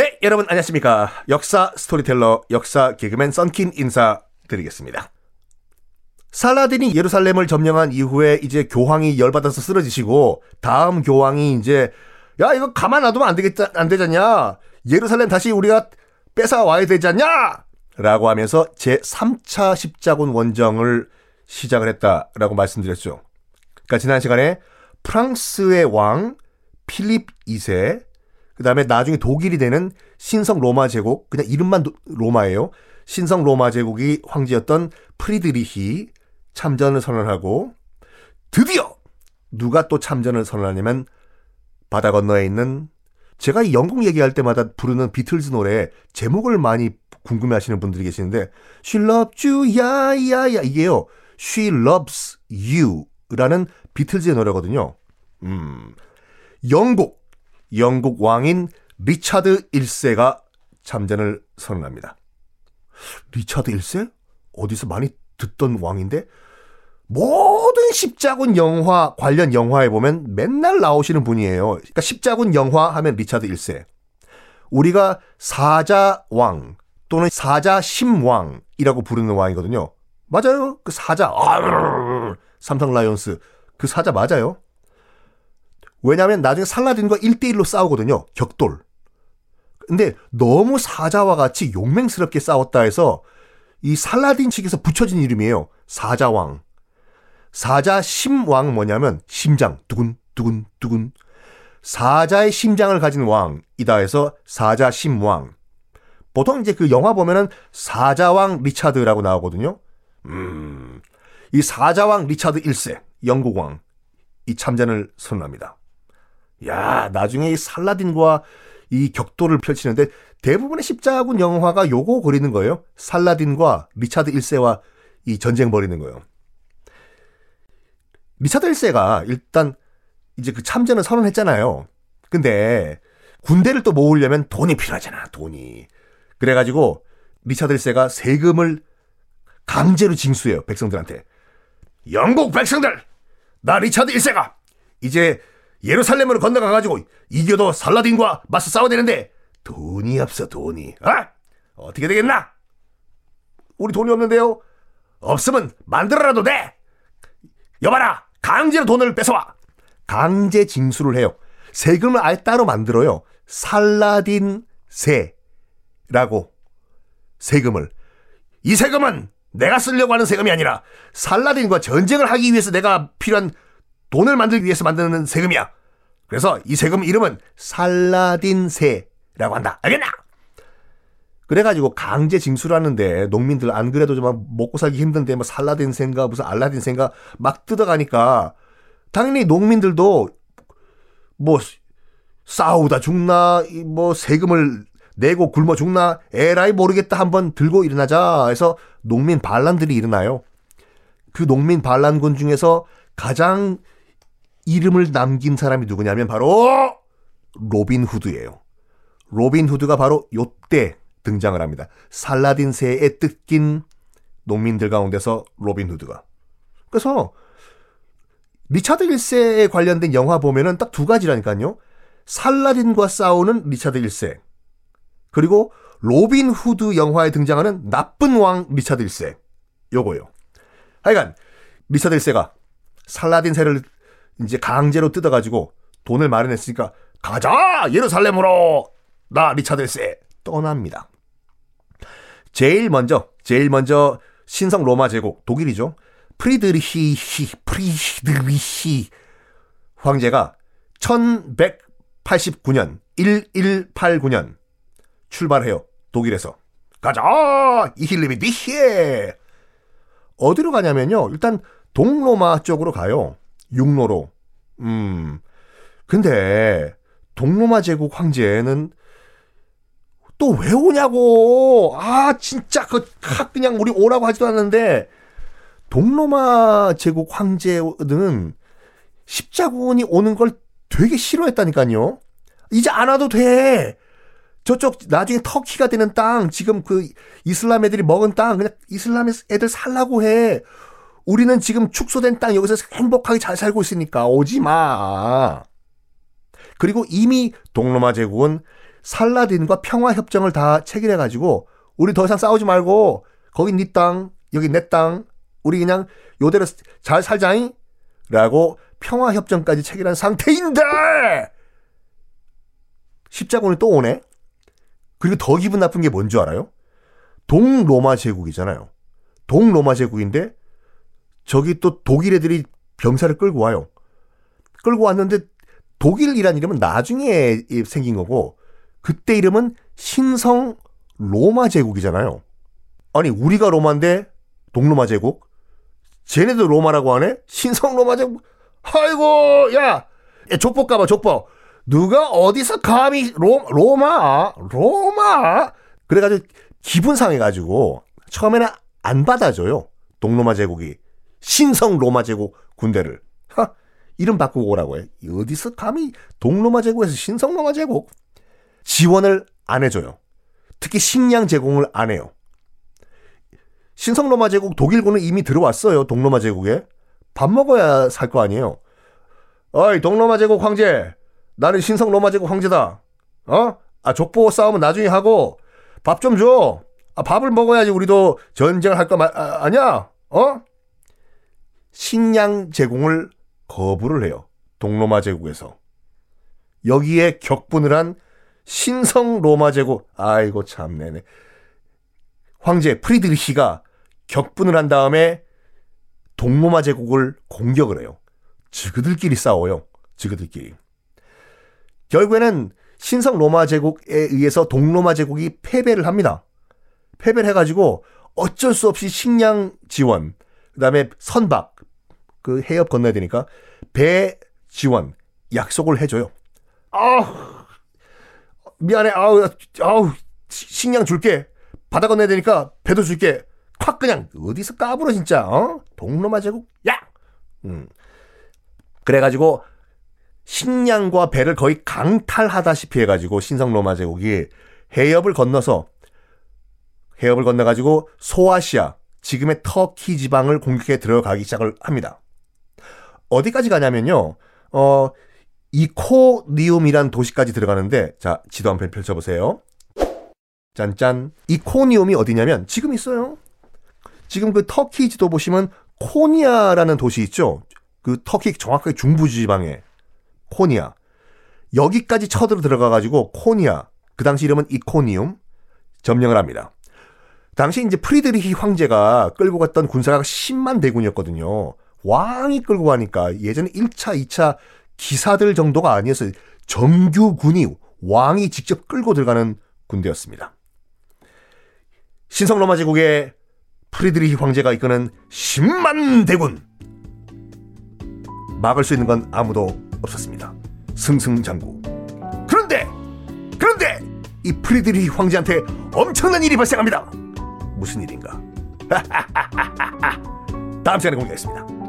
네, 여러분 안녕하십니까. 역사 스토리텔러, 역사 개그맨 썬킴 인사드리겠습니다. 살라딘이 예루살렘을 점령한 이후에 이제 교황이 열받아서 쓰러지시고 다음 교황이 이제 야 이거 가만 놔두면 안 되겠다 안 되잖냐 예루살렘 다시 우리가 뺏어 와야 되지 않냐 라고 하면서 제 3차 십자군 원정을 시작을 했다라고 말씀드렸죠. 그러니까 지난 시간에 프랑스의 왕 필립 2세 그 다음에 나중에 독일이 되는 신성 로마 제국 그냥 이름만 로마예요. 신성 로마 제국이 황제였던 프리드리히 참전을 선언하고 드디어 누가 또 참전을 선언하냐면 바다 건너에 있는 제가 이 영국 얘기할 때마다 부르는 비틀즈 노래 제목을 많이 궁금해 하시는 분들이 계시는데 She loves you, 야야야 이게요. She loves you 라는 비틀즈의 노래거든요. 음. 영국, 영국 왕인 리차드 1세가 참전을 선언합니다. 리차드 1세? 어디서 많이 듣던 왕인데 모든 십자군 영화 관련 영화에 보면 맨날 나오시는 분이에요. 그러니까 십자군 영화 하면 리차드 1세. 우리가 사자왕 또는 사자심왕이라고 부르는 왕이거든요. 맞아요. 그 사자. 삼성 라이온스. 그 사자 맞아요. 왜냐하면 나중에 살라딘과 1대1로 싸우거든요. 격돌. 근데 너무 사자와 같이 용맹스럽게 싸웠다 해서 이 살라딘 측에서 붙여진 이름이에요. 사자왕. 사자 심왕 뭐냐면 심장 두근 두근 두근 사자의 심장을 가진 왕이다 해서 사자 심왕. 보통 이제 그 영화 보면은 사자왕 리차드라고 나오거든요. 음. 이 사자왕 리차드 1세 영국 왕 이 참전을 선언합니다. 야, 나중에 이 살라딘과 이 격돌을 펼치는데 대부분의 십자군 영화가 요거 그리는 거예요. 살라딘과 리차드 1세와 이 전쟁 벌이는 거예요. 리차드 1세가 일단 이제 그 참전을 선언했잖아요. 근데 군대를 또 모으려면 돈이 필요하잖아, 돈이. 그래가지고 리차드 1세가 세금을 강제로 징수해요, 백성들한테. 영국 백성들! 나 리차드 1세가 이제 예루살렘으로 건너가가지고 이교도 살라딘과 맞서 싸워야 되는데 돈이 없어, 돈이. 아? 어떻게 되겠나? 우리 돈이 없는데요? 없으면 만들어라도 돼! 여봐라! 강제로 돈을 뺏어와. 강제 징수를 해요. 세금을 아예 따로 만들어요. 살라딘 세라고 세금을. 이 세금은 내가 쓰려고 하는 세금이 아니라 살라딘과 전쟁을 하기 위해서 내가 필요한 돈을 만들기 위해서 만드는 세금이야. 그래서 이 세금 이름은 살라딘세라고 한다. 알겠나? 그래가지고 강제 징수를 하는데 농민들 안 그래도 좀 먹고 살기 힘든데 뭐 살라딘센가 무슨 알라딘센가 막 뜯어가니까 당연히 농민들도 뭐 싸우다 죽나 뭐 세금을 내고 굶어 죽나 에라이 모르겠다 한번 들고 일어나자 해서 농민 반란들이 일어나요. 그 농민 반란군 중에서 가장 이름을 남긴 사람이 누구냐면 바로 로빈 후드예요. 로빈 후드가 바로 요때 등장을 합니다. 살라딘 세에 뜯긴 농민들 가운데서 로빈 후드가. 그래서 리차드 1세에 관련된 영화 보면은 딱 두 가지라니까요. 살라딘과 싸우는 리차드 1세. 그리고 로빈 후드 영화에 등장하는 나쁜 왕 리차드 1세. 요거요. 하여간 리차드 1세가 살라딘 세를 이제 강제로 뜯어가지고 돈을 마련했으니까 가자 예루살렘으로 나 리차드 1세 떠납니다. 제일 먼저 제일 먼저 신성 로마 제국 독일이죠. 프리드리히 프리드리히 황제가 1189년 1189년 출발해요. 독일에서 가자 이힐리미 니히에 어디로 가냐면요. 일단 동로마 쪽으로 가요. 육로로. 음. 근데 동로마 제국 황제는 또 왜 오냐고. 아, 진짜 그 그냥 우리 오라고 하지도 않는데 동로마 제국 황제는 십자군이 오는 걸 되게 싫어했다니까요. 이제 안 와도 돼. 저쪽 나중에 터키가 되는 땅, 지금 그 이슬람 애들이 먹은 땅, 그냥 이슬람 애들 살라고 해. 우리는 지금 축소된 땅 여기서 행복하게 잘 살고 있으니까 오지 마. 그리고 이미 동로마 제국은 살라딘과 평화 협정을 다 체결해 가지고 우리 더 이상 싸우지 말고 거기 네 땅, 여기 내 땅, 우리 그냥 요대로 잘 살자잉? 라고 평화 협정까지 체결한 상태인데 십자군이 또 오네? 그리고 더 기분 나쁜 게 뭔 줄 알아요? 동로마 제국이잖아요. 동로마 제국인데 저기 또 독일 애들이 병사를 끌고 와요. 끌고 왔는데 독일이란 이름은 나중에 생긴 거고 그때 이름은 신성 로마 제국이잖아요. 아니 우리가 로마인데 동로마 제국? 쟤네도 로마라고 하네? 신성 로마 제국? 아이고 야, 야 족보 까봐 족보. 누가 어디서 감히 로, 로마 로마 그래가지고 기분 상해가지고 처음에는 안 받아줘요. 동로마 제국이 신성 로마 제국 군대를 하, 이름 바꾸고 오라고 해. 어디서 감히 동로마 제국에서 신성 로마 제국 지원을 안 해줘요. 특히 식량 제공을 안 해요. 신성 로마 제국 독일군은 이미 들어왔어요. 동로마 제국에 밥 먹어야 살 거 아니에요. 어이 동로마 제국 황제 나는 신성 로마 제국 황제다. 어? 아 족보 싸움은 나중에 하고 밥 좀 줘. 아, 밥을 먹어야지 우리도 전쟁을 할 거 아, 아니야? 어? 식량 제공을 거부를 해요. 동로마 제국에서. 여기에 격분을 한 신성 로마 제국. 아이고 참내네. 황제 프리드리히가 격분을 한 다음에 동로마 제국을 공격을 해요. 지그들끼리 싸워요. 지그들끼리. 결국에는 신성 로마 제국에 의해서 동로마 제국이 패배를 합니다. 패배를 해가지고 어쩔 수 없이 식량 지원, 그 다음에 선박, 그 해협 건너야 되니까 배 지원 약속을 해줘요. 아 미안해. 아우, 아우, 식량 줄게. 바다 건너야 되니까 배도 줄게. 확 그냥 어디서 까불어 진짜. 어? 동로마 제국. 야. 음. 그래가지고 식량과 배를 거의 강탈하다시피 해가지고 신성 로마 제국이 해협을 건너서 해협을 건너가지고 소아시아 지금의 터키 지방을 공격해 들어가기 시작을 합니다. 어디까지 가냐면요. 어 이코니움이란 도시까지 들어가는데 자 지도 한번 펼쳐 보세요. 짠짠 이코니움이 어디냐면 지금 있어요. 지금 그 터키 지도 보시면 코니아라는 도시 있죠. 그 터키 정확하게 중부 지방에 코니아 여기까지 쳐들어 들어가 가지고 코니아 그 당시 이름은 이코니움 점령을 합니다. 당시 이제 프리드리히 황제가 끌고 갔던 군사가 10만 대군이었거든요. 왕이 끌고 가니까 예전에 1차, 2차 기사들 정도가 아니었어요. 정규군이 왕이 직접 끌고 들어가는 군대였습니다. 신성 로마 제국의 프리드리히 황제가 이끄는 10만 대군 막을 수 있는 건 아무도 없었습니다. 승승장구. 그런데 그런데 이 프리드리히 황제한테 엄청난 일이 발생합니다. 무슨 일인가? 다음 시간에 공개하겠습니다.